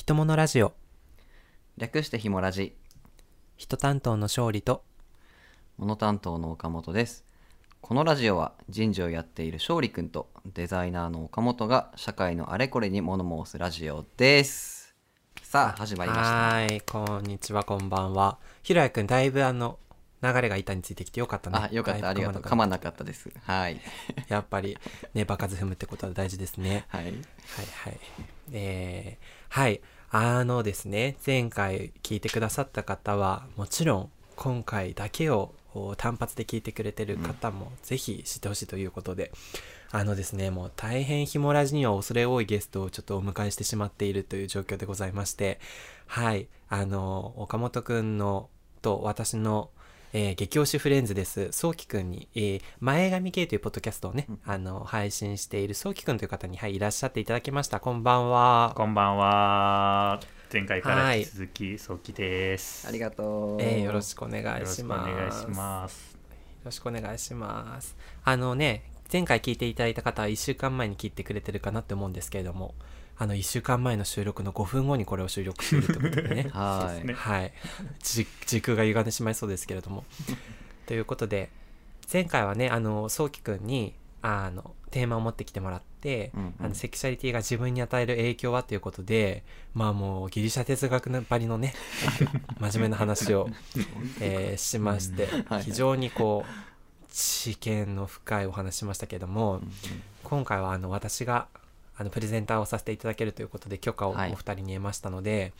人物ラジオ。略してひもラジ。人担当の勝利と。モノ担当の岡本です。このラジオは人事をやっている勝利くんとデザイナーの岡本が社会のあれこれに物申すラジオです。さあ始まりました。はいこんにちはこんばんは。ひろやくんだいぶあの流れが板についてきてよかったね。あよかった。ありがとう。噛まなかった。です。はい。やっぱりね場数踏むってことは大事ですね。はい。はいはい。えー、はい。あのですね前回聞いてくださった方はもちろん今回だけをお単発で聞いてくれてる方もぜひ知ってほしいということで、あのですねもう大変ひもラジには恐れ多いゲストをちょっとお迎えしてしまっているという状況でございましてはい。あの岡本くんのと私のえー激推しフレンズです。そうきくんに、えー前髪系というポッドキャストをね、あの、配信しているそうきくんという方に、はい、いらっしゃっていただきました。こんばんは。こんばんは。前回からはい引き続き、そうきです。ありがとうえーよろしくお願よろしくおいします。願いします。よろしくお願いします。あのね、前回聞いていただいた方は1週間前に聞いてくれてるかなって思うんですけれども、あの1週間前の収録の5分後にこれを収録しているということでね。はい、はい。じ時空が歪んでしまいそうですけれども。ということで、前回はね、あの、そうきくんに、あの、テーマを持ってきてもらって、うんうんあのセクシャリティが自分に与える影響はということで、まあもうギリシャ哲学のばりのね、真面目な話を、えーしまして、はい非常にこう、知見の深いお話しましたけれども、今回はあの私があのプレゼンターをさせていただけるということで許可をおはい。二人に得ましたので、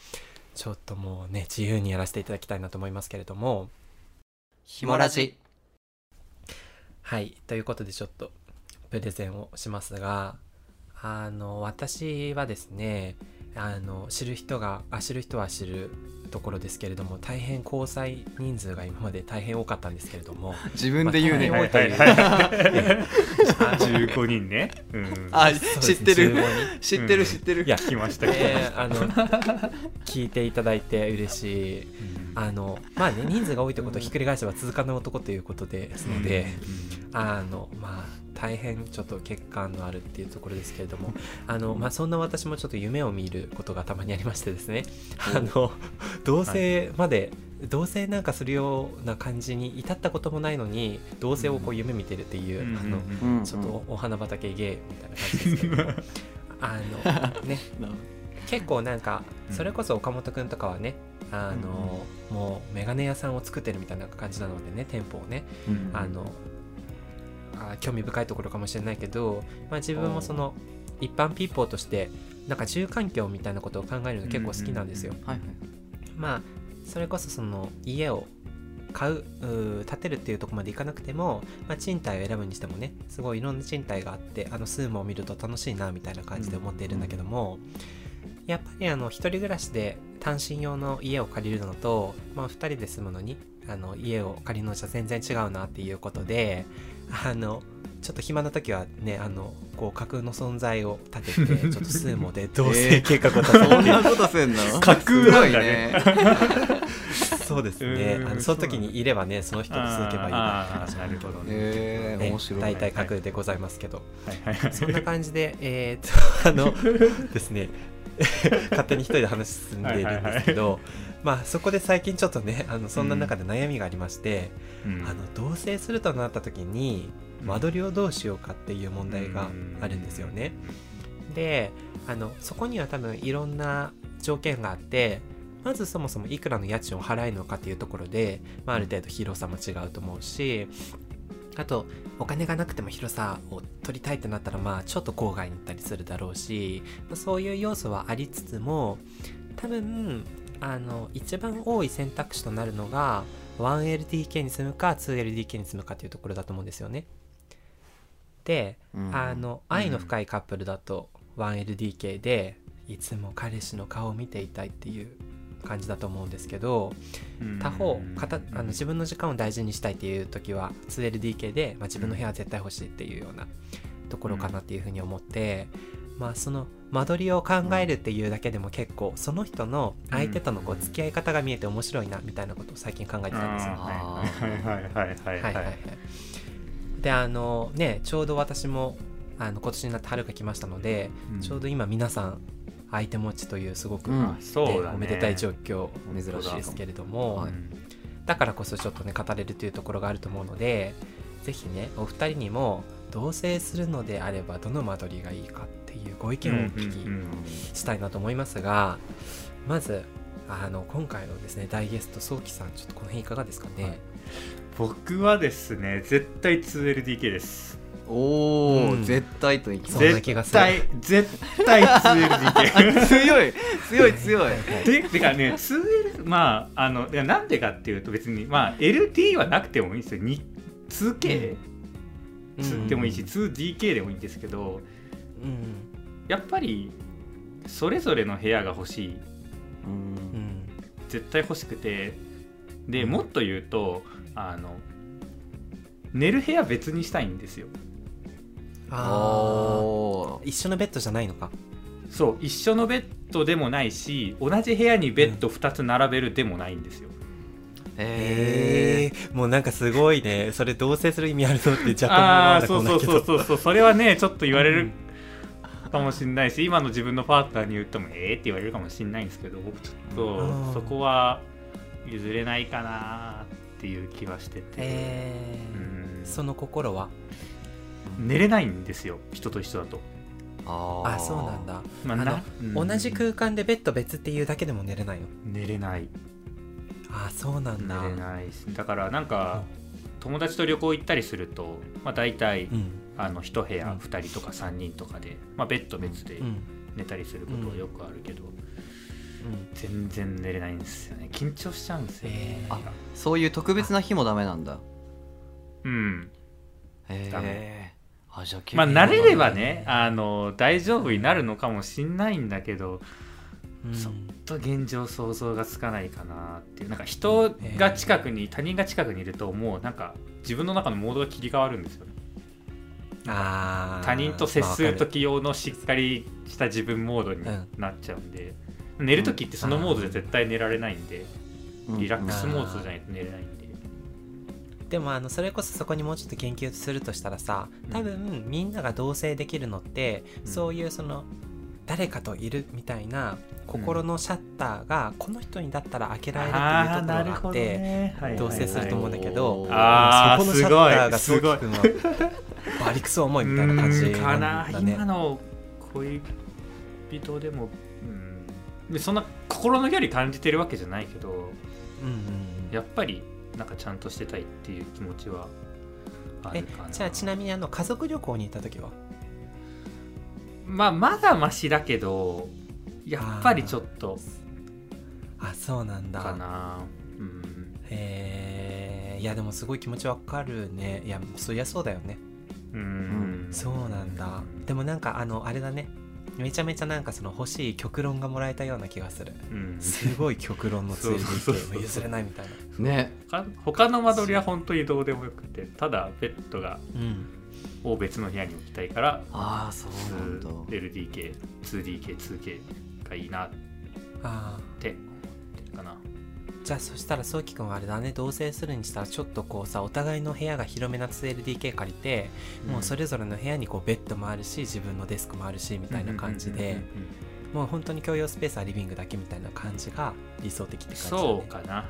ちょっともうね自由にやらせていただきたいなと思いますけれども。ひもラジ。はい。ということでちょっとプレゼンをしますがあの私はですねあの知る人があ知る人は知るところですけれども大変交際人数が今まで大変多かったんですけれども 自分で言うね、まあはいはい。はい。十五人ね。うん。あ知ってる15人知ってる？知ってる、いや聞きましたけど。えーあの聞いていただいて嬉しい。うん。あのまあね人数が多いということをひっくり返せば続かぬ男ということですので、あのまあ大変ちょっと欠陥のあるっていうところですけれども あのまあそんな私もちょっと夢を見ることがたまにありましてですねあの同棲まで、同棲なんかするような感じに至ったこともないのに同棲をこう夢見てるっていう、うん。あのちょっとお花畑ゲーみたいな感じですけれどもあのね。結構なんかうん。それこそ岡本くんとかはねあの、もうメガネ屋さんを作ってるみたいな感じなのでね店舗をね。うん。あのあ興味深いところかもしれないけど、まあ、自分もその一般ピーポーとしてなんか住環境みたいなことを考えるの結構好きなんですよ。まあそれこそその家を買う建てるっていうところまでいかなくても、まあ、賃貸を選ぶにしてもねすごいいろんな賃貸があってあのスーモを見ると楽しいなみたいな感じで思っているんだけども、やっぱりあの一人暮らしで単身用の家を借りるのと、まあ、2人で住むのにあの家を借りるのじゃ全然違うなっていうことであのちょっと暇な時はねあのこう架空の存在を立てて ちょっとスーモで同棲計画を立てて、そんなことすんの？架空なんだね。そうですね。あのその時にいればね、その人と続けばいいなってあーなるほどね。えー、ね面白い、大体架空でございますけど、はいはい。そんな感じで、えー、と、あの、ですね、勝手に一人で話進んでいるんですけど、まあそこで最近ちょっとね、あのそんな中で悩みがありまして、うん。あの同棲するとなった時に間取りをどうしようかっていう問題があるんですよね。であのそこには多分いろんな条件があってまずそもそもいくらの家賃を払えるのかっていうところで、まあ、ある程度広さも違うと思うしあとお金がなくても広さを取りたいってなったらまあちょっと郊外に行ったりするだろうし、まあそういう要素はありつつも多分あの一番多い選択肢となるのが 1LDK に住むか 2LDK に住むかっていうところだと思うんですよね。で、うんあの愛の深いカップルだと 1LDK でいつも彼氏の顔を見ていたいっていう感じだと思うんですけど他方かたあの自分の時間を大事にしたいっていう時は 2LDK で、まあ、自分の部屋は絶対欲しいっていうようなところかなっていうふうに思って、まあその間取りを考えるっていうだけでも結構その人の相手とのこう付き合い方が見えて面白いなみたいなことを最近考えてたんですよ。あーはいはいはいはいはいはいはい。であのねちょうど私もあの今年になって春が来ましたので、うんちょうど今皆さん相手持ちというすごく、うん。あそうだね。おめでたい状況珍しいですけれども、はいだからこそちょっとね語れるというところがあると思うのでぜひねお二人にも同棲するのであればどの間取りがいいかっていうご意見をお聞きうんうんしたいなと思いますが、まずあの今回のですね大ゲスト早期さんちょっとこの辺いかがですかね、はい。僕はですね絶対 2LDK ですおお、うん絶対といきそんな絶気がする。対絶対 2LDK 強い。強い強い。でてかね 2L まああのなんでかっていうと別にまあ LD はなくてもいいんですよ。に 2K、うん。でもいいし 2DK でもいいんですけどうん。やっぱりそれぞれの部屋が欲しい。うんうん。絶対欲しくて。でうん。もっと言うとあの寝る部屋別にしたいんですよあ一緒のベッドじゃないのか。そう一緒のベッドでもないし同じ部屋にベッド2つ並べるでもないんですよ、へええー、もうなんかすごいね。それ同棲する意味あるのって若干ああそうそうそうそうそう。それはねちょっと言われるかもしれないし、今の自分のパートナーに言ってもええって言われるかもしれないんですけど僕ちょっうんとそこは譲れないかなっていう気はしてて、えうん。ー、その心は寝れないんですよ人と一緒だと、ああそうなんだ。まあ、なうん。同じ空間でベッド別っていうだけでも寝れないの？寝れない。あそうなんだ。寝れないしだからなんか友達と旅行行ったりすると、まあ、大体、うん。あの1部屋うん。2人とか3人とかで、まあ、ベッド別でうん。寝たりすることはよくあるけど、うん。全然寝れないんですよね。緊張しちゃうんですよね、あそういう特別な日もダメなんだ。うん。ダへえメあじゃあまあ慣れればねあの大丈夫になるのかもしんないんだけどうん。ちょっと現状想像がつかないかなっていう。なんか人が近くに、他人が近くにいるともうなんか自分の中のモードが切り替わるんですよね。あー。他人と接する時用のしっかりした自分モードになっちゃうんで、寝る時ってそのモードで絶対寝られないんで、リラックスモードじゃないと寝れないんで、でもあのそれこそそこにもうちょっと研究するとしたらさ多分みんなが同棲できるのって、うん。そういうその誰かといるみたいな心のシャッターがこの人にだったら開けられるっていうところがあって、同棲すると思うんだけど、あー。そこのシャッターがすごいバリクソ重い。みたい。な感じなんなだね今。の恋人でもうんでそんな心の距離感じてるわけじゃないけどうんうんうんやっぱりなんかちゃんとしてたいっていう気持ちはあえるかな。じゃあちなみにあの家族旅行に行った時は？まあまだマシだけどやっぱりちょっとあそうなんだ。かな。うん。へえいやでもすごい気持ちわかるね。いやそりゃそうだよね。うん。そうなんだ。でもなんかあのあれだねめちゃめちゃなんかその欲しい極論がもらえたような気がする。うん。すごい極論のそうそうそうそう。2LDK も譲れないみたいな。ね。他他の間取りは本当にどうでもよくてただベッドがうん。を別の部屋に置きたいからああそうなんだ。LDK2DK2K がいいなっあて思ってるかな。ーじゃあそしたらそうきくんはあれだね。同棲するにしたらちょっとこうさお互いの部屋が広めな 2LDK 借りて、もうそれぞれの部屋にこうベッドもあるし自分のデスクもあるしみたいな感じで、もう本当に共用スペースはリビングだけみたいな感じが理想的って感じだ、ね、そうかな。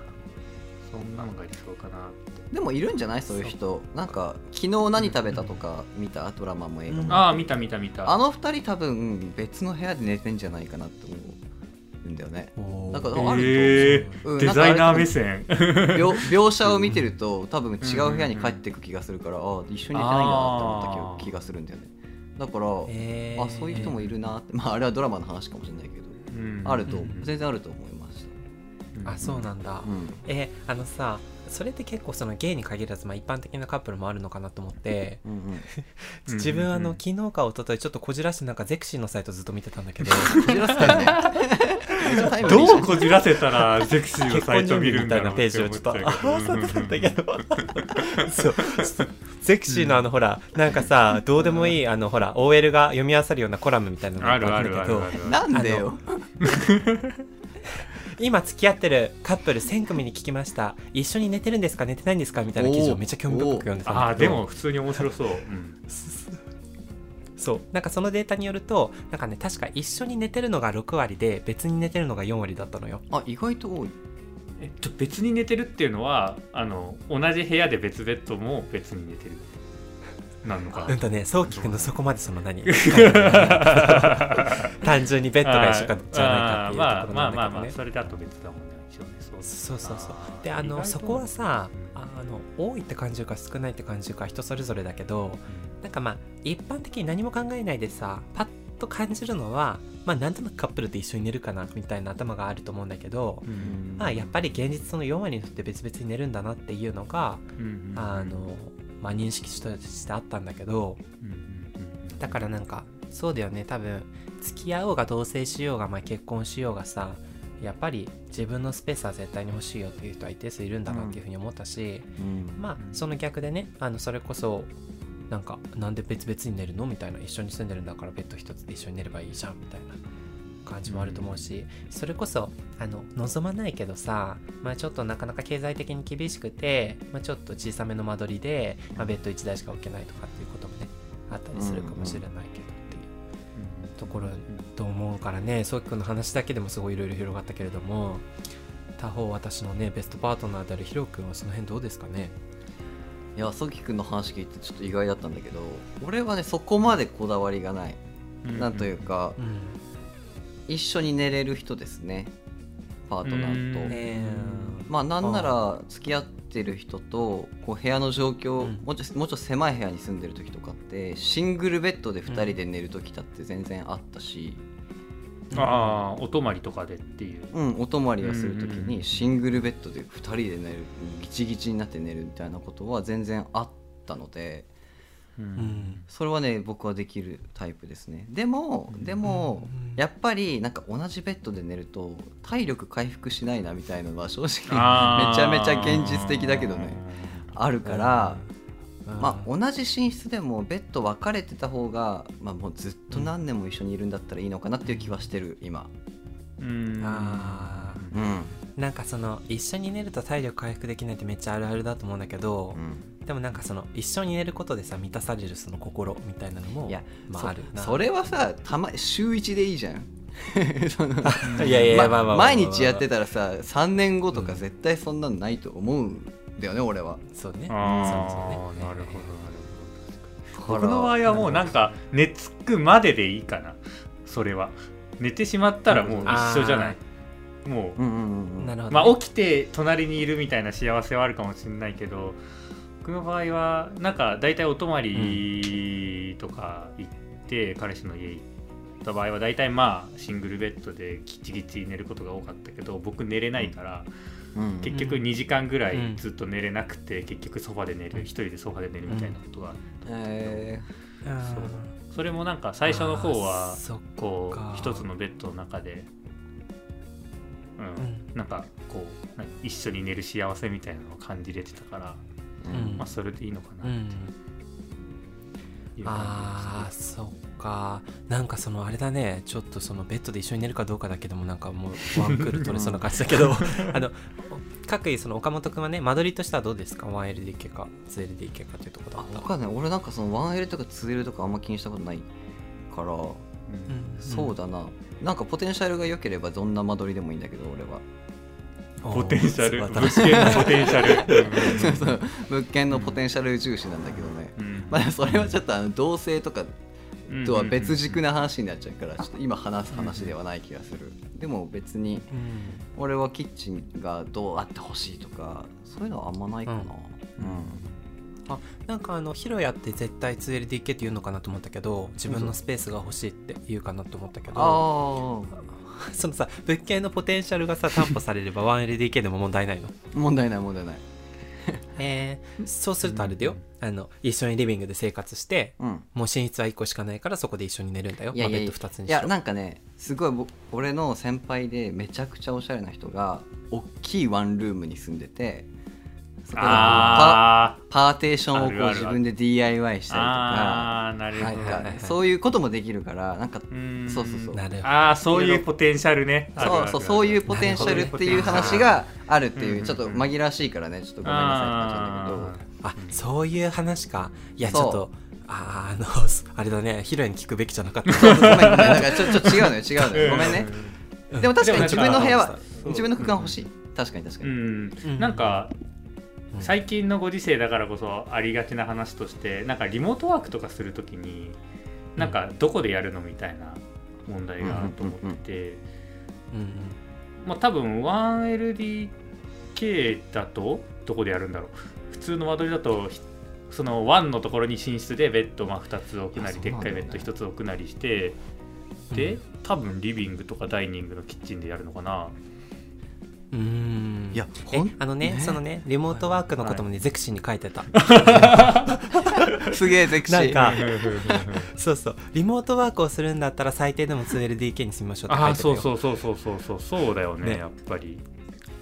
そんなのが理想かな。でもいるんじゃない？そういう人。なんか昨日何食べたとか見た？ドラマも映画も、うん。ああ見た見た見た。あの二人多分別の部屋で寝てんじゃないかなって思うんだよね。おー。なんかあるとへうんデザイナー目線。描描写を見てると多分違う部屋に帰っていく気がするから、ああ一緒に寝てないんだなって思った気がするんだよね。だから、へー。あそういう人もいるなって。まああれはドラマの話かもしれないけど、うん。あるとうん。全然あると思いました、あそうなんだ、うん。えあのさそれって結構そのゲイに限らず、まあ、一般的なカップルもあるのかなと思ってうんうん、う ん自分あのうん昨日か一昨日ちょっとこじらしてなんかゼクシーのサイトずっと見てたんだけど。どうこじらせたらゼクシーの結サイト見るんだろうたいなページをちょっと合わさってたんだけど。そう。ゼクシーのあのほらなんかさどうでもいいあのほら OL が読み合わさるようなコラムみたいなのがあるあんだけど。るあるあるなんでよ今付き合ってるカップル1000組に聞きました。一緒に寝てるんですか？寝てないんですか？みたいな記事をめっちゃ興味深く読んでたんだけど。ああでも普通に面白そう、うん。そう。なんかそのデータによるとなんかね確か一緒に寝てるのが6割で別に寝てるのが4割だったのよ。あ意外と多い。えっと別に寝てるっていうのはあの同じ部屋で別ベッドも別に寝てるなんのかうんとねそうきくんのそこまでその何？単純にベッドが一緒かじゃないかっていうところまあまなんだけどね。あまあまあそれだと別だもんね一応ね。そうそうそう。であのそこはさあの多いって感じるか少ないって感じるか人それぞれだけどなんかまあ一般的に何も考えないでさパッと感じるのはまあなんとなくカップルで一緒に寝るかなみたいな頭があると思うんだけど、うん。まあやっぱり現実その4割にとって別々に寝るんだなっていうのが、うん。あのまあ認識としてあったんだけどだからなんかそうだよね。多分付き合おうが同棲しようが、まあ、結婚しようがさやっぱり自分のスペースは絶対に欲しいよっていう人は一定数いるんだなっていうふうに思ったし、うん。まあその逆でねあのそれこそなんかなんで別々に寝るの？みたいな。一緒に住んでるんだからベッド一つで一緒に寝ればいいじゃんみたいな感じもあると思うし、それこそあの望まないけどさ、まあ、ちょっとなかなか経済的に厳しくて、まあ、ちょっと小さめの間取りで、まあ、ベッド1台しか置けないとかっていうこともねあったりするかもしれないけどっていう。ところと思うからねそうきくんの話だけでもすごいいろいろ広がったけれども他方私のねベストパートナーであるヒロ君はその辺どうですかね？いやソキ君の話聞いてちょっと意外だったんだけど俺はねそこまでこだわりがない、うん。なんというかうん一緒に寝れる人ですね。パートナーと、うん。ねまあなんなら付き合ってる人とこう部屋の状況、うん。もうちょもうちょっと狭い部屋に住んでる時とかってシングルベッドで2人で寝る時だって全然あったし、ああお泊まりとかでっていう。うん、お泊まりをする時うんうんうん。にシングルベッドで2人で寝るギチギチになって寝るみたいなことは全然あったのでううん。んそれはね僕はできるタイプですね。でもでもうん。やっぱりなんか同じベッドで寝ると体力回復しないなみたいなのは正直めちゃめちゃ現実的だけどねあるから、うん。まあ、同じ寝室でもベッド分かれてた方が、まあ、もうずっと何年も一緒にいるんだったらいいのかなっていう気はしてる今。うん。あうん。ーなんかその一緒に寝ると体力回復できないってめっちゃあるあるだと思うんだけどう、んでもなんかその一緒に寝ることでさ満たされるその心みたいなのもいやまああるな。そそれはさたま週1でいいじゃん。いやいや毎日やってたらさ3年後とか絶対そんなのないと思うんだよね、俺は。そうね。あそうそうね。あなるほどなるほど。僕の場合はもうなんか寝つくまででいいかな。それは。寝てしまったらもう一緒じゃない。もうんうんうんうん。なるほどね、うまあ起きて隣にいるみたいな幸せはあるかもしれないけど僕の場合はなんか大体お泊まりとか行って、彼氏の家行った場合は大体まあシングルベッドでギチギチ寝ることが多かったけど僕寝れないから、うん。結局2時間ぐらうん。いずっと寝れなくて、結局ソファで寝る。一人でソファで寝るみたいなことが、えあー。そう。それもなんか最初の方はこか。う一つのベッドの中で、うん。うん。なんかこうな一緒に寝る幸せみたいなのを感じれてたから、ーうん。まあ、それでいいのかなうんっていう感あーそっか。なんかそのあれだね。ちょっとそのベッドで一緒に寝るかどうかだけでもなんかもうワンクール取れそうな感じだけど。あの各位その岡本君はね間取りとしてはどうですか？1LDK か 2LDK かというところだったあ僕はね俺なんかその 1L とか 2L とかあんま気にしたことないから、じ、うん。うん。そうだな。なんかポテンシャルが良ければどんな間取りでもいいんだけど俺はポテンシャル物件のポテンシャル。そうそう。物件のポテンシャル重視なんだけどね、うん。まあそれはちょっとあの同性とかとは別軸な話になっちゃうからちょっと今話す話ではない気がする。でも別にうん。俺はキッチンがどうあってほしいとかそういうのはあんまないかな。うん。あなんかあのヒロヤって絶対 2LDK って言うのかなと思ったけど自分のスペースが欲しいって言うかなと思ったけど。あ そのさ物件のポテンシャルがさ 担保されれば 1LDK でも問題ないの？あ問題ない問題ない。えー、そうするとあれだよ、あの一緒にリビングで生活してうん。もう寝室は1個しかないからそこで一緒に寝るんだよ。いやいやいや。まあベッド2つにいやしろなんかねすごい僕俺の先輩でめちゃくちゃおしゃれな人が大きいワンルームに住んでてパあパーテーションをこう自分で DIY したりとか。なるほど、なんかはいはいはい。そういうこともできるからなんかうん。そうそうそう。なるほど。ああそういうポテンシャルね。そうそうそういうポテンシャルっていう話があるっていうちょっと紛らわしいからねちょっとごめんなさいって感じなんだけど。あそういう話か。いやちそう。ょっとあのすあれだね。ヒロに聞くべきじゃなかった。そうそうごめんごめんちょちょっと違うのよ違うのよ。ごめんね。うんでも確かに自分の部屋はそう。自分の空間欲しい。確かに確かうにん。うん。なんかうん最近のご時世だからこそありがちな話としてなんかリモートワークとかするときになんかどこでやるのみたいな問題があると思っててうんまあ多分 1LDK だとどこでやるんだろう。普通の間取りだとひその1のところに寝室でベッドまあ2つ置くなりでっかいベッド1つ置くなりしてで多分リビングとかダイニングのキッチンでやるのかなうん。うんいやあのねね。そのねリモートワークのこともね、ゼクシーに書いてた。すげえゼクシー。なんかそうそう。リモートワークをするんだったら最低でも 2LDK に住みましょうって書ああいてたよ。そうそうそうそうそうそう。そうだよねね。やっぱり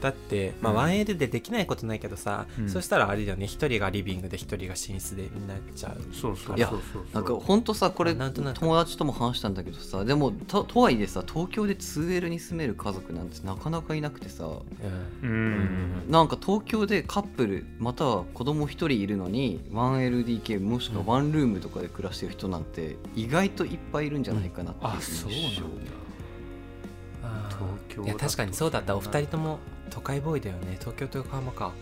だって、まあ、うん。1L でできないことないけどさ、うん。そしたらあれだよね。一人がリビングで一人が寝室でになっちゃう。そうそういやそうそう。なんかほんとさこれなんとなく。友達とも話したんだけどさでもととはいえさ東京で 2L に住める家族なんてなかなかいなくてさ。うん。うん。なんか東京でカップルまたは子供一人いるのに 1LDK もしくはワンルームとかで暮らしてる人なんて意外といっぱいいるんじゃないかなっていうあそうなんだ。東京いや確かにそうだった。お二人とも都会ボーイだよね。東京と横浜か。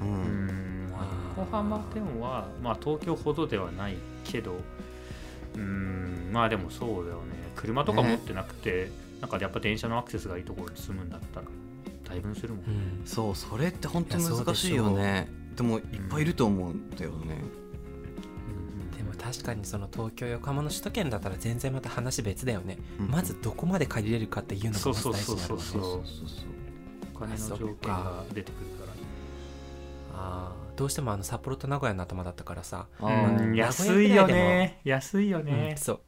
ううんんまあ横浜でもはまあ東京ほどではないけどうんまあでもそうだよね。車とか持ってなくて、なんかやっぱ電車のアクセスがいいところに住むんだったらだいぶするもん、うん。そうそれって本当に難しいよね。でもいっぱいいると思うんだよね、でも確かにその東京横浜の首都圏だったら全然また話別だよね、うんまずどこまで借りれるかっていうのがまず大事になるわね。そうそうそうそうお金の条件が出てくるから。あーどうしてもあの札幌と名古屋の頭だったからさ、うん安いよね。安いようんねそう。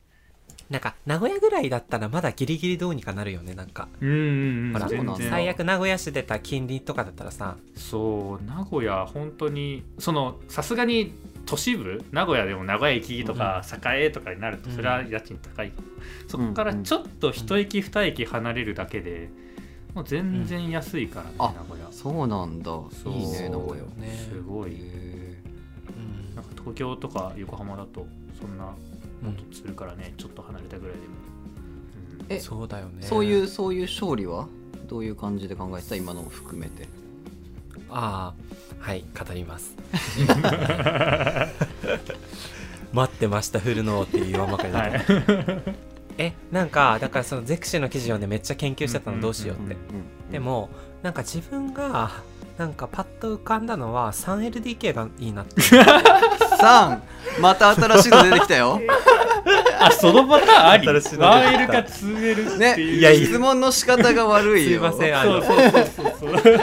なんか名古屋ぐらいだったらまだギリギリどうにかなるよねなんか。うんうんうん。ほら最悪名古屋市出た近隣とかだったらさ。そう名古屋本当にそのさすがに都市部？名古屋でも名古屋駅とか栄とかになるとそれは家賃高い、そこからちょっと一駅二駅離れるだけでもう全然安いからね、あ名古屋。そうなんだ。いいね名古屋。すごい。へうん。なんか東京とか横浜だとそんなもっとするからね、ちょっと離れたぐらいでも、うん。えそうだよね。ーそういうそういう勝利は？どういう感じで考えてた？今のも含めて。ああはい語ります。待ってました振るのって言わんばかりだはいえなんかだからそのゼクシーの記事をねめっちゃ研究してたのどうしようって、でもなんか自分がなんかパッと浮かんだのは 3LDK がいいなって3 また新しいの出てきたよ。あそのパターンあり？新しいの出てき 1L たか 2L ねっていう、いやいや質問の仕方が悪いよ。すいませんあのそう。そうそうそうそう。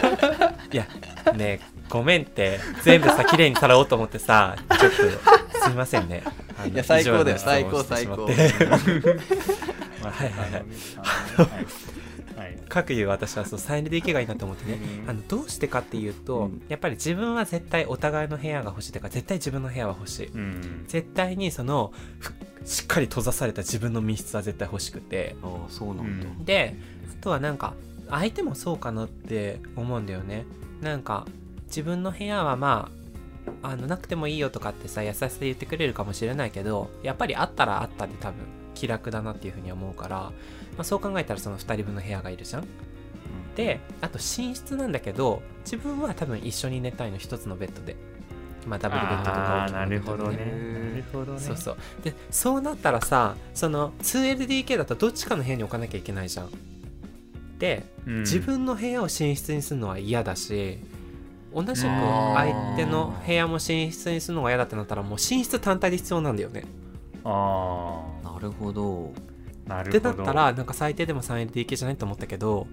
いやねごめんって全部さ綺麗にさらおうと思ってさちょっとすいませんね。いや最高だよ。最高してしまって。まあはいはいはい。はいはい。かくいう私はそう 3LDK がいいなと思ってね。うん。あのどうしてかっていうと、うん。やっぱり自分は絶対お互いの部屋が欲しいというか絶対自分の部屋は欲しい。うん。絶対にそのふしっかり閉ざされた自分の密室は絶対欲しくて。ああそうなんだ、うん。であとはなんか相手もそうかなって思うんだよね。なんか自分の部屋はまああのなくてもいいよとかってさ優しさで言ってくれるかもしれないけどやっぱりあったらあったで多分気楽だなっていうふうに思うから、まあ、そう考えたらその2人分の部屋がいるじゃん。であと寝室なんだけど自分は多分一緒に寝たいの一つのベッドで。まあダブルベッドとかあーなるほどね。なるほどね。そうそう。でそうなったらさその 2LDK だとどっちかの部屋に置かなきゃいけないじゃん。でうん。自分の部屋を寝室にするのは嫌だし同じく相手の部屋も寝室にするのが嫌だってなったらもう寝室単体で必要なんだよね。あなるほど。っあなるほど。てなったらなんか最低でも 3LDK じゃないと思ったけど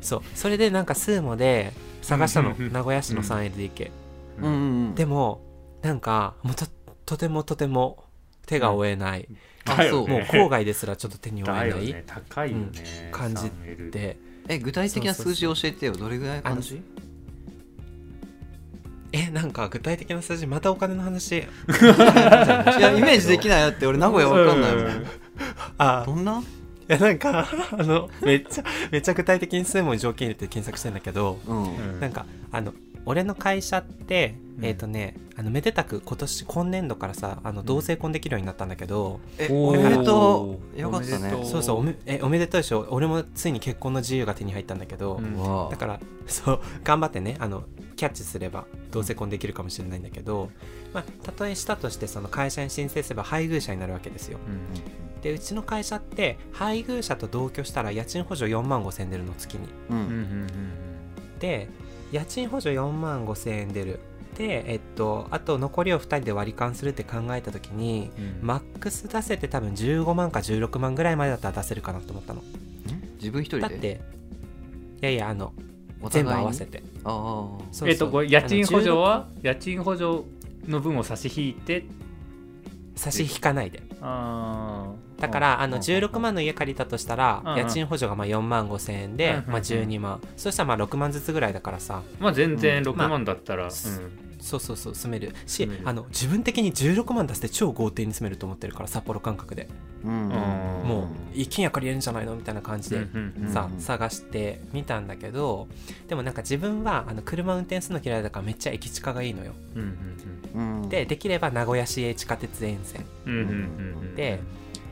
そう。それでなんかスーモで探したの。うんうんうん。名古屋市の 3LDK うん。うんでもなんかもうととてもとても手が負えない、そうだよね。もう郊外ですらちょっと手に負だえない。よね。高いよね、うん。感じ 3L でえ具体的な数字教えてよ。どれぐらいの感じえなんか具体的な数字またお金の話？い いやイメージできないよって俺名古屋わかんないもんあどんな？いやなんか あのめっちゃめっちゃ具体的に数も条件入れて検索してんだけどうんうん。なんかあの俺の会社って、うん。えっ、とねあのめでたく今年今年度からさあの同性婚できるようになったんだけど、えおーおめでとう。よかったね。そうそうおめえおめでとうでしょ。俺もついに結婚の自由が手に入ったんだけど、うん。だからそう頑張ってねあのキャッチすれば同性婚できるかもしれないんだけど、まあ、たとえしたとしてその会社に申請すれば配偶者になるわけですよ。うんでうちの会社って配偶者と同居したら家賃補助4万5千円出るの月に。うんうんうんうん。で家賃補助4万5千円出る。でえっとあと残りを2人で割り勘するって考えた時にうん。マックス出せて多分15万か16万ぐらいまでだったら出せるかなと思ったの。ん？自分一人で？だっていやいやあの全部合わせて。ああ。そうそう。えっとこれ家賃補助は？家賃補助の分を差し引いて？16差し引かないで。あーだからあのうん16万の家借りたとしたら家賃補助がまあ4万5千円でまあ12万。そしたらまあ6万ずつぐらいだからさ。まあ全然うん。6万だったら、そうそうそう住める。しあの自分的に16万出して超豪邸に住めると思ってるから札幌感覚で。うんもう一軒家借りれるんじゃないのみたいな感じでさうん探してみたんだけどでもなんか自分はあの車運転するの嫌いだからめっちゃ駅近がいいのよ。うんうんうん。でできれば名古屋市営地下鉄沿線。うんうんうんうん。で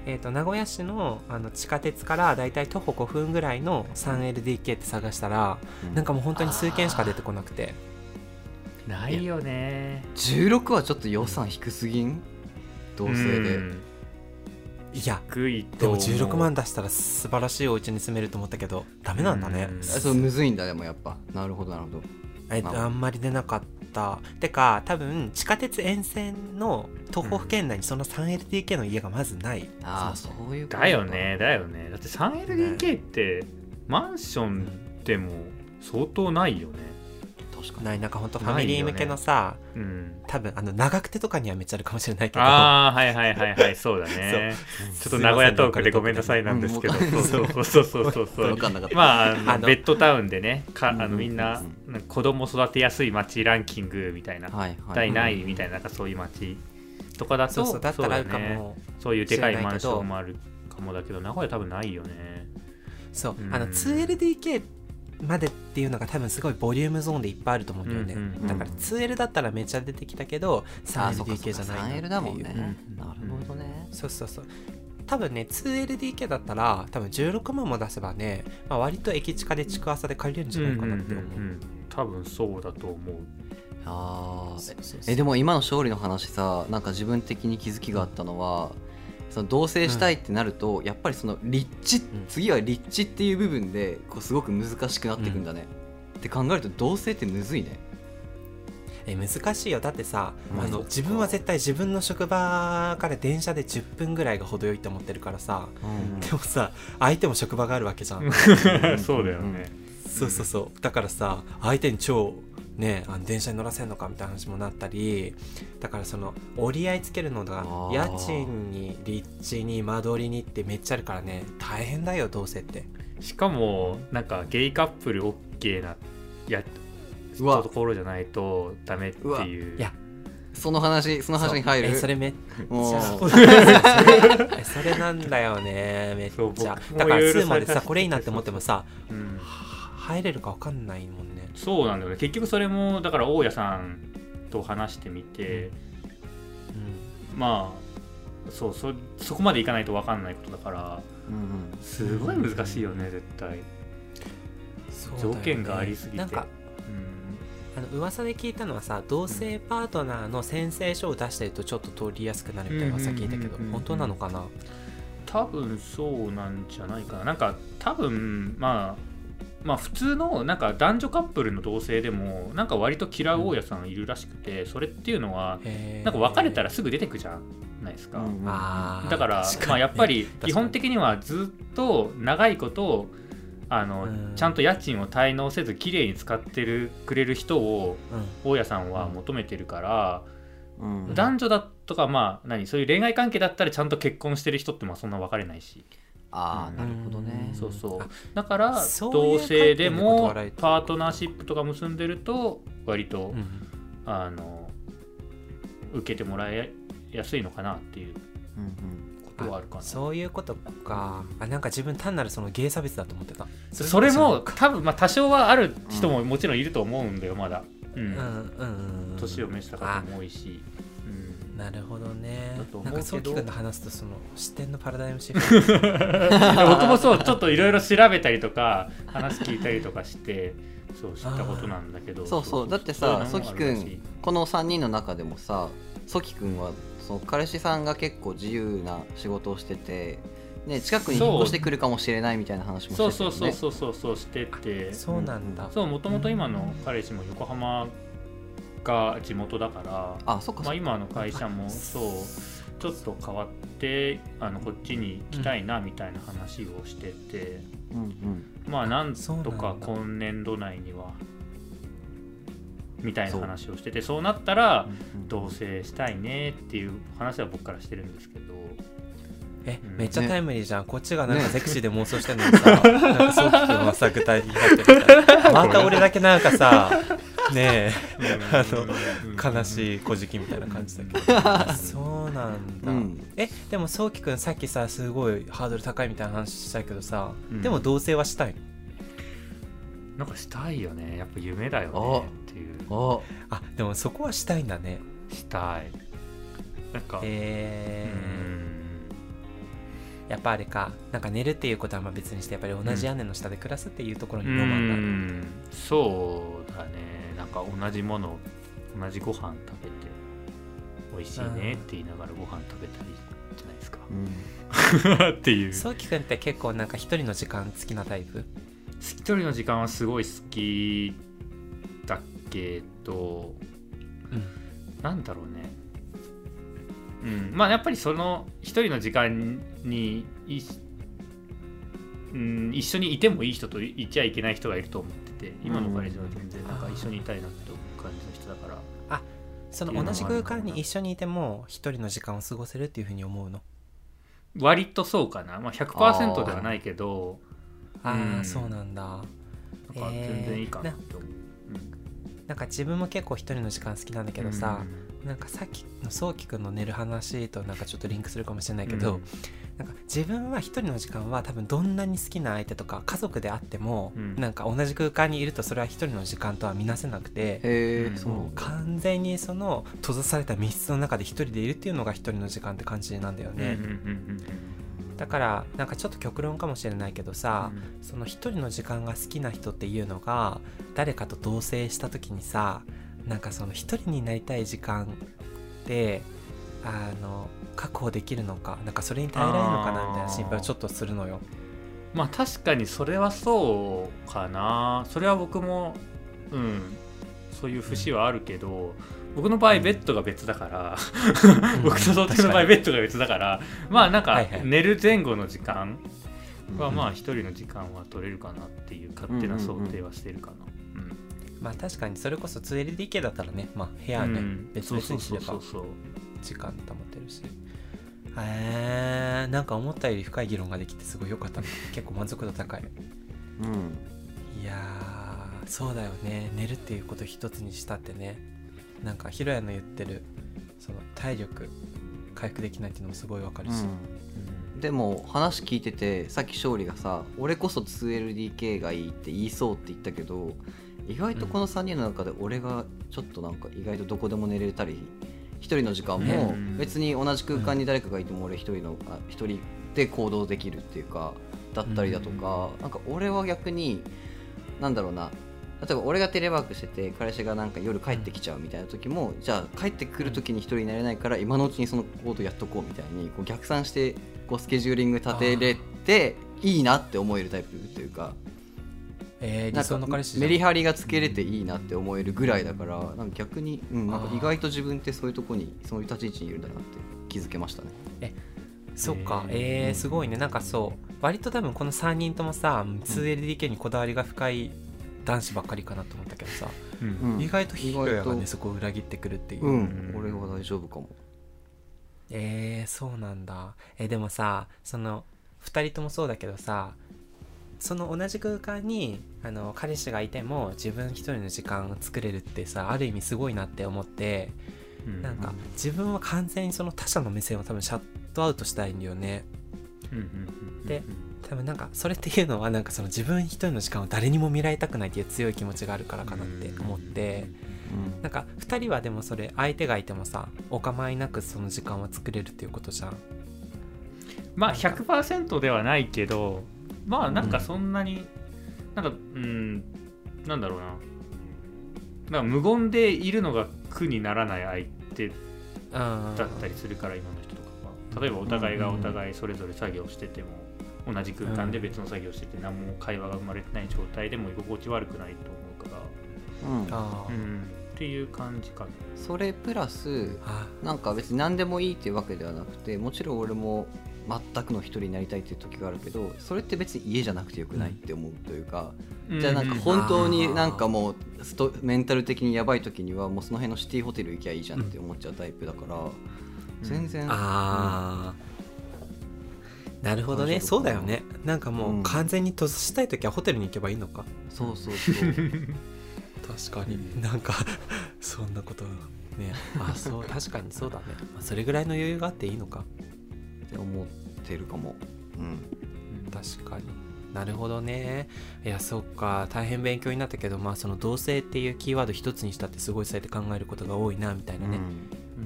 えー、と名古屋市のあの地下鉄からだいたい徒歩5分ぐらいの 3LDK って探したらなんかもう本当に数件しか出てこなくて。ないよね。16はちょっと予算低すぎん？同性で。うん。いやでもと思う。16万出したら素晴らしいお家に住めると思ったけどダメなんだね。うん。あそうむずいんだでもやっぱ。なるほどなるほど。あんまり出なかったてか多分地下鉄沿線の徒歩府圏内にその 3LDK の家がまずない、ああそもそもそういうことだよねだよね。だって 3LDK ってマンションでも相当ないよね確かに。ない。なんかほんとファミリー向けのさ、うん。多分あの長久手とかにはめっちゃあるかもしれないけど。ああはいはいはいはいそうだね。ちょっと名古屋トークでごめんなさいなんですけど、うんそうそうそうそうそうまああのベッドタウンでねかあのみんな子供育てやすい街ランキングみたいなはいはい。第何位みたいななんかそういう街とかだとそうそうだったらねもそういうでかいマンションもあるかもだけど名古屋多分ないよね。そう、うん。あの 2LDK までっていうのが多分すごいボリュームゾーンでいっぱいあると思うんだよね、うんうんうん。だから 2L だったらめっちゃ出てきたけどあーそっかそ 3LDK っか。じゃないなっていう。3L だもんね。うんなるほどね。そうそうそう。多分ね 2LDK だったら多分16万も出せばね、まあ、割と駅近で築浅で借りれるんじゃないかなって思う,、うんうんうん。うん多分そうだと思う。あえでも今の勝利の話さなんか自分的に気づきがあったのはその同棲したいってなると、やっぱりその立地、次は立地っていう部分でこうすごく難しくなっていくんだね、って考えると同棲ってむずいね。え難しいよ。だってさ、あのうんそっか自分は絶対自分の職場から電車で10分ぐらいが程よいと思ってるからさでもさ相手も職場があるわけじゃん。そうだよね。そうそうそう。だからさ相手に超ねあの電車に乗らせんのかみたいな話もなったりだからその折り合いつけるのが家賃に立地に間取りにってめっちゃあるからね大変だよどうせって。しかもなんかゲイカップル OK なやうわ。ところじゃないとダメっていう。いやその話その話に入る。それめっちゃ。それそれなんだよねめっちゃ。だからスーモでさこれいいなって思ってもさうん。入れるか分かんないもんねそうなんだよね。結局それもだから大家さんと話してみて、うん。まあそうそそこまでいかないと分かんないことだからうんうん。すごい難しいよね絶対。条件がありすぎて。なんかうん。あの噂で聞いたのはさ同性パートナーの宣誓書を出してるとちょっと通りやすくなるみたいな噂聞いたけど本当なのかな？多分そうなんじゃないかな。なんか多分まあまあ普通のなんか男女カップルの同性でもなんか割と嫌う大家さんいるらしくて、それっていうのはなんか別れたらすぐ出てくじゃないですか、うんだからまあやっぱり 基本的にはずっと長いことあのうん。ちゃんと家賃を滞納せず綺麗に使ってるくれる人をうん。大家さんは求めてるから、うん。男女だとかまあ何そういう恋愛関係だったらちゃんと結婚してる人ってまあそんな別れないし、ああなるほどね。うんそうそう。あだから同性でもパートナーシップとか結んでると割と、うんあの受けてもらいやすいのかなっていう。うんうん。ことはあるかな。そういうことか。あなんか自分単なるそのゲイ差別だと思ってた。それも多分まあ多少はある人ももちろんいると思うんだよまだ。ううんんうんうん。年を召した方も多いし、うん、なるほどね。なんけど。そうきくんと話すとその視点のパラダイムシフト。僕もそうちょっといろいろ調べたりとか話聞いたりとかしてそう知ったことなんだけどそうそう。だってそういうのもさソキくあるし。んこの3人の中でもさソキくんはその彼氏さんが結構自由な仕事をしてて、ね、近くに引っ越してくるかもしれないみたいな話もしてたよね。そうそうそうそうそうそうしてて。そうなんだ。そうもともと今の彼氏も横浜が地元だからあそっかそっか、まあ、今の会社もそうちょっと変わってあのこっちに来たいなみたいな話をしてて、うんうん。まあなんとか今年度内にはみたいな話をしててそうなったらうん同棲したいねっていう話は僕からしてるんですけど。え、うん。めっちゃタイムリーじゃん、こっちがなんかゼクシーで妄想してるのにさ、なんかそうきくんはさ具体的になってるみたいな。また俺だけなんかさねあのえ悲いしい小じきみたいな感じだけど。そうなんだ、うん。えでもそうきくんさっきさすごいハードル高いみたいな話したけどさ、うん。でも同棲はしたいの？なんかしたいよね。やっぱ夢だよねっていう。あ。あでもそこはしたいんだね。したい。なんか。えうん。ー、やっぱあれかなんか寝るっていうことはまあ別にしてやっぱり同じ屋根の下で暮らすっていうところにうロマンがある、ん。そうだね。なんか同じもの同じご飯食べて美味しいねって言いながらご飯食べたりじゃないですか。うん。っていう。そうきくんって結構なんか一人の時間好きなタイプ？一人の時間はすごい好きだけどうん。なんだろうねうん。まあやっぱりその一人の時間にい、うん、一緒にいてもいい人といちゃいけない人がいると思ってて今の彼女は全然なんか一緒にいたいなって思う感じの人だから。その同じ空間に一緒にいても一人の時間を過ごせるっていうふうに思うの？割とそうかな、まあ、100%ではないけどああ、うん。そうなんだ。なんか全然いいかなって思う、なんか自分も結構一人の時間好きなんだけどさ、なんかさっきのそうきくんの寝る話となんかちょっとリンクするかもしれないけど、なんか自分は一人の時間は多分どんなに好きな相手とか家族であっても、うん。なんか同じ空間にいるとそれは一人の時間とは見なせなくて、うん。完全にその閉ざされた密室の中で一人でいるっていうのが一人の時間って感じなんだよね、うんうんうんうん。だからなんかちょっと極論かもしれないけどさ、うん。その一人の時間が好きな人っていうのが誰かと同棲した時にさなんかその一人になりたい時間ってあの確保できるのかなんかそれに耐えられるのかなみたいな心配をちょっとするのよ。まあ確かにそれはそうかな。それは僕もうんそういう節はあるけど、僕の場合ベッドが別だから、僕と想定の場合ベッドが別だからまあなんか寝る前後の時間はうんまあ一人の時間は取れるかなっていう勝手な想定はしてるかな。うんまあ確かにそれこそ 2LDK だったらね、まあ、部屋ね、うん。別々にすれば時間保てるし。へえー、なんか思ったより深い議論ができてすごい良かったな 結構満足度高い。うん。いやーそうだよね。寝るっていうこと一つにしたってね。なんかヒロヤの言ってるその体力回復できないっていうのもすごいわかるし、うん、でも話聞いててさっき勝利がさ俺こそ 2LDK がいいって言いそうって言ったけど意外とこの3人の中で俺がちょっとなんか意外とどこでも寝れたり一人の時間もうん別に同じ空間に誰かがいても俺一人のあ一人で行動できるっていうかだったりだとかなんか俺は逆になんだろうな。例えば俺がテレワークしてて彼氏がなんか夜帰ってきちゃうみたいな時も、じゃあ帰ってくる時に一人になれないから今のうちにその行動やっとこうみたいにこう逆算してこうスケジューリング立てれていいなって思えるタイプというかえー、理なんか想の彼氏メリハリがつけれていいなって思えるぐらいだからなんか逆に、うん、なんか意外と自分ってそういうとこにそういう立ち位置にいるんだなって気づけましたね。そっか。へー。えー、すごいね。なんかそう割と多分この3人ともさ 2LDK にこだわりが深い男子ばっかりかなと思ったけどさ、うん。うん意外とヒロヤがねそこを裏切ってくるっていう、うん、うん。俺は大丈夫かも。えー、そうなんだ。えでもさその2人ともそうだけどさその同じ空間にあの彼氏がいても自分一人の時間を作れるってさある意味すごいなって思ってうん。なんか自分は完全にその他者の目線を多分シャットアウトしたいんだよね。うんで多分なんかそれっていうのはなんかその自分一人の時間を誰にも見られたくないっていう強い気持ちがあるからかなって思ってうんなんか2人はでもそれ相手がいてもさお構いなくその時間は作れるっていうことじゃん。まあ100%ではないけどまあなんかそんなに、なんかうんなんだろうな。なんか無言でいるのが苦にならない相手だだったりするから今の人とかは。例えばお互いがお互いそれぞれ作業してても同じ空間で別の作業してて何も会話が生まれてない状態でも居心地悪くないと思うから。うん。うん。っていう感じかな。それプラスあなんか別に何でもいいっていうわけではなくてもちろん俺も全くの一人になりたいっていう時があるけどそれって別に家じゃなくてよくないって思うというか、じゃあなんか本当になんかもうストメンタル的にやばい時にはもうその辺のシティホテル行きゃいいじゃんって思っちゃうタイプだから、全然。あー。なるほどね。そうだよね。なんかもううん。完全に閉ざしたい時はホテルに行けばいいのか。そうそうそう。確かに。なんか そんなことね。あそう。確かにそうだね、まあ、それぐらいの余裕があっていいのかって思ってるかも、うん、確かに。なるほどね。いやそっか。大変勉強になったけどまあその同性っていうキーワード一つにしたってすごいそうやって考えることが多いなみたいなね、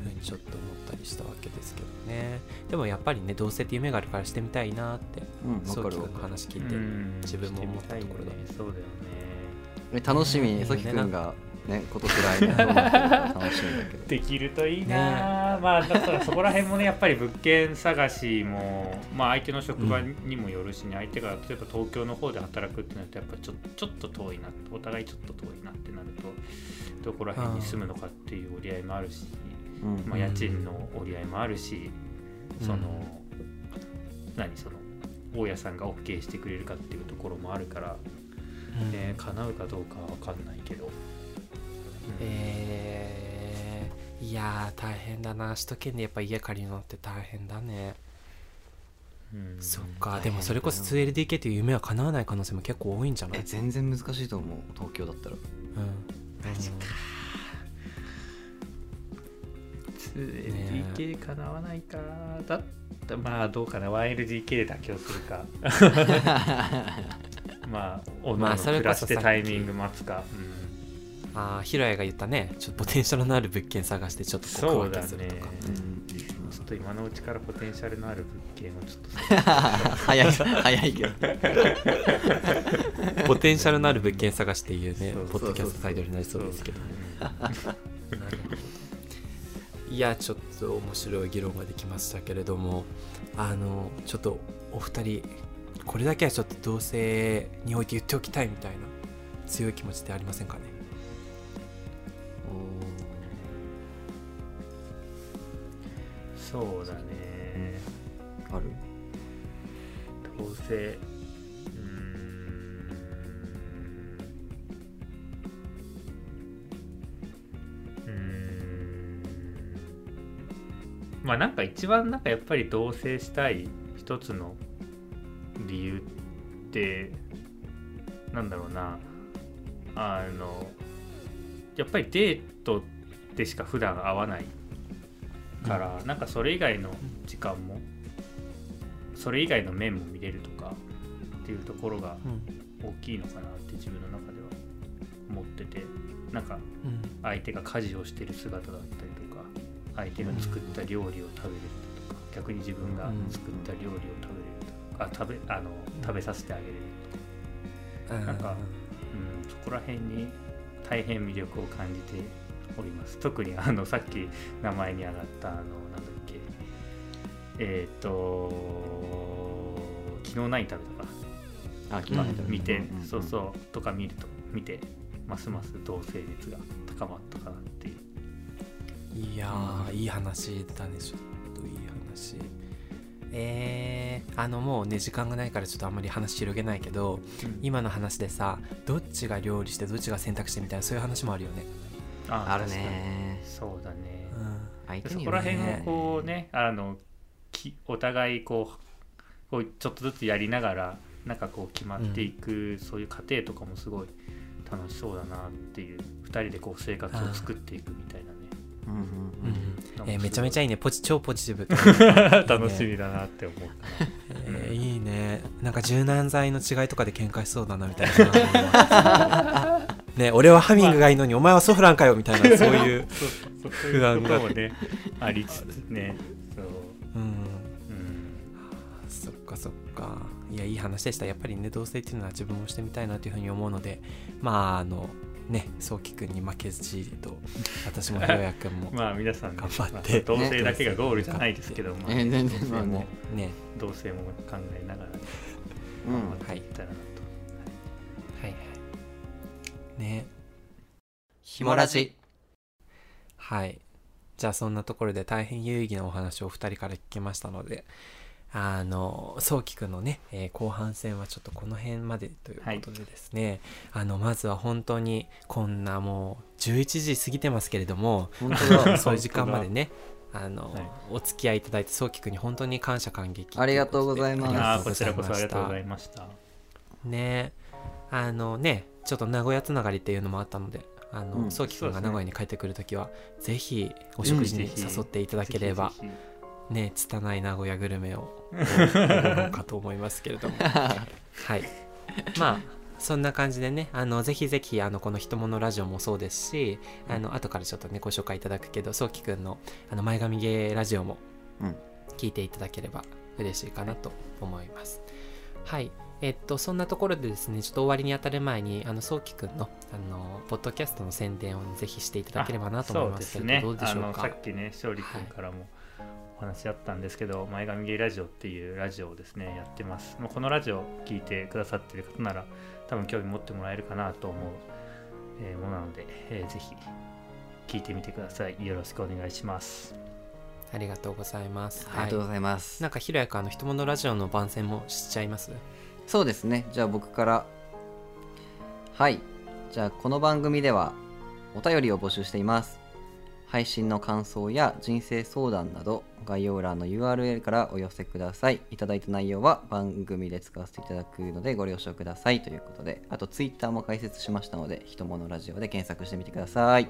ふうにちょっと思ったりしたわけですけどね。でもやっぱりね同性って夢があるからしてみたいなってうん、うん、そうき話聞いて、うん。自分も思ったところだね。そうだよね。え楽しみ。ねにさきくんがね今年来年どうなってるか楽しみだけど。できるといいな、まあだからそこら辺もねやっぱり物件探しもまあ相手の職場にもよるしね、相手が例えば東京の方で働くってなるとやっぱちょちょっと遠いなお互いちょっと遠いなってなるとどこら辺に住むのかっていう折り合いもあるし、うん。まあ、家賃の折り合いもあるし、その何その大家さんが OK してくれるかっていうところもあるから、うん。ね、叶うかどうかは分かんないけど、うん。えー、いやー大変だな。首都圏でやっぱ家借りるのって大変だね、うん。そっか。でもそれこそ 2LDK っていう夢は叶わない可能性も結構多いんじゃない？え全然難しいと思う。東京だったら。うん。マジか。2LDK かなわないかだったまあどうかな。1LDK で妥協するか。まあおのおのまあそれ暮らしてタイミング待つか、ああヒロヤが言ったね。ちょっとポテンシャルのある物件探してちょっとこう区分けするとか。うん。うんちょっと今のうちからポテンシャルのある物件をちょっと。早い早いけどポテンシャルのある物件探しっていうね。ポッドキャストタイトルになりそうですけど。いやちょっと面白い議論ができましたけれども。あのちょっとお二人これだけはちょっと同性において言っておきたいみたいな強い気持ちってありませんかね？そうだね。ある？どうせうーんうーん。まあなんか一番なんかやっぱり同棲したい一つの理由ってなんだろうな。あのやっぱりデートでしか普段会わないから、なんかそれ以外の時間もそれ以外の面も見れるとかっていうところがうん。大きいのかなって自分の中では思っててなんかうん。相手が家事をしてる姿だったりとか相手が作った料理を食べれるとか逆に自分が作った料理を食べれるとかあ食べあの食べさせてあげれるとか、なんかうん、そこら辺に大変魅力を感じております。特にあのさっき名前に上がったあのなんだっけ。えっ、と昨日何食べたか。あうんまあ見て、んんんそうそうとか見ると見てますます同性熱が高まったかなっていう。いやー、いい話だねちょっえー、あのもうね時間がないからちょっとあんまり話広げないけど今の話でさどっちが料理してどっちが選択してみたいなそういう話もあるよね、ああるね。そうだね。うん、相手にそこら辺をねこうねあのきお互いこうこうちょっとずつやりながらなんかこう決まっていく、そういう過程とかもすごい楽しそうだなっていう2人でこう生活を作っていくみたいなね。うんうんううんんえーめちゃめちゃいいね。ポジ超ポジティブ。楽しみだなって思うかえーいいね。ねなんか柔軟剤の違いとかで喧嘩しそうだなみたいな。ね俺はハミングがいいのにお前はソフランかよみたいなそういう不安が。もねありつつね。そう。うん。うん。そっかそっか。いやいい話でした。やっぱりね同棲っていうのは自分もしてみたいなというふうに思うのでまああのねそうきくんに負けずじりと私も ひろやくんもまあ皆さんね頑張って。まあ同性だけがゴールじゃないですけど、まあえー全然。同性もまあね。ね同性も考えながらねうん。頑張っていったらなと、はい。はい。ね。ひもラジはい。じゃあそんなところで大変有意義なお話をお二人から聞けましたのであのそうきくんのね、えー後半戦はちょっとこの辺までということでですね、あのまずは本当にこんなもう11時過ぎてますけれども本当だ。そういう時間までねあの、はい。お付き合いいただいてそうきくんに本当に感謝感激ありがとうございます。ああありがとうごこちらこそあざいましたりがとうございました。ねあのねちょっと名古屋つながりっていうのもあったのであの、うん。そうきくんが名古屋に帰ってくるときは、ぜひお食事に誘っていただければ、ぜひぜね拙い名古屋グルメをおごろうかと思いますけれども。はい。まあそんな感じでねあのぜひぜひあのこの「ひとものラジオ」もそうですしあの後からちょっとねご紹介いただくけどそうきくんのあの前髪ゲーラジオもうん。聞いていただければ嬉しいかなと思います。はい。えっとそんなところでですねちょっと終わりに当たる前にあのそうきくんのあのポッドキャストの宣伝をぜひしていただければなと思いますけれどどうでしょうか？さっきね勝利君からもお話あったんですけど、前髪ゲイラジオっていうラジオをですねやってます、まあ、このラジオを聞いてくださってる方なら多分興味持ってもらえるかなと思う、えーものなので、えーぜひ聞いてみてください。よろしくお願いします。ありがとうございます。はありがとうございます、なんかひろやくんあのひとものラジオの番宣もしちゃいます？そうですね。じゃあ僕から。はい。じゃあこの番組ではお便りを募集しています。配信の感想や人生相談など概要欄の URL からお寄せください。いただいた内容は番組で使わせていただくのでご了承ください。ということであと Twitter も開設しましたのでひとものラジオで検索してみてください。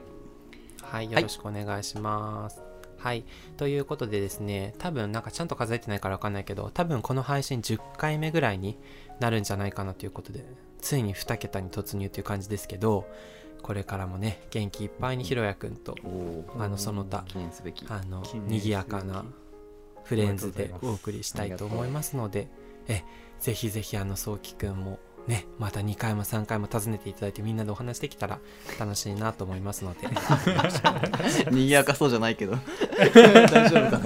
はい、よろしくお願いします。はい、ということでですね、多分なんかちゃんと数えてないからわかんないけど、多分この配信10回目ぐらいになるんじゃないかなということで、ついに2桁に突入という感じですけど、これからもね、元気いっぱいにひろやくんと、あのその他、記念すべき。あの賑やかなフレンズでお送りしたいと思いますので、えぜひぜひあのそうきくんもねまた2回も3回も訪ねていただいてみんなでお話できたら楽しいなと思いますので、賑やかそうじゃないけど。大丈夫か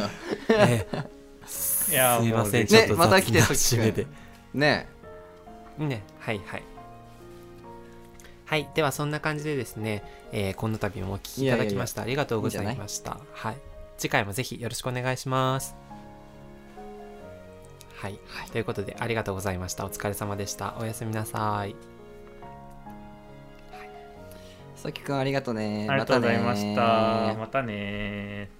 な？ね いやすいません、ちょっとねまた来て雑な締めで。ね。ね、はいはい。はい、ではそんな感じでですね、えーこの度もお聞きいただきましたありがとうございました。はい。次回もぜひよろしくお願いします。はい、ということでありがとうございました。お疲れ様でした。おやすみなさい。さきくんありがとうねありがとうございましねたまたね